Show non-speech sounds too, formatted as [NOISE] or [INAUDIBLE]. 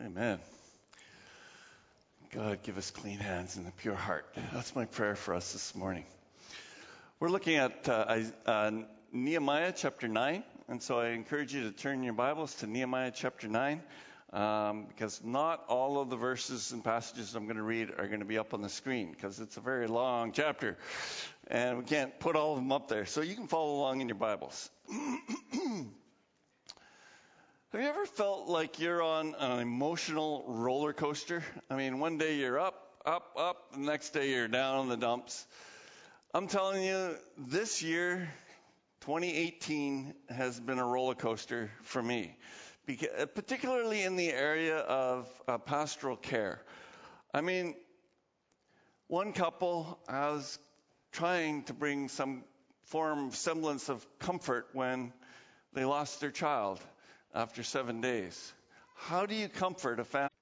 Amen. God, give us clean hands and a pure heart. That's my prayer for us this morning. We're looking at uh, uh, Nehemiah chapter 9, and so I encourage you to turn your Bibles to Nehemiah chapter 9. Um, because not all of the verses and passages I'm going to read are going to be up on the screen because it's a very long chapter and we can't put all of them up there. So you can follow along in your Bibles. [CLEARS THROAT] Have you ever felt like you're on an emotional roller coaster? I mean, one day you're up, up, up, the next day you're down in the dumps. I'm telling you, this year, 2018, has been a roller coaster for me, because, particularly in the area of uh, pastoral care. I mean, one couple, I was trying to bring some form, semblance of comfort when they lost their child after seven days. How do you comfort a family?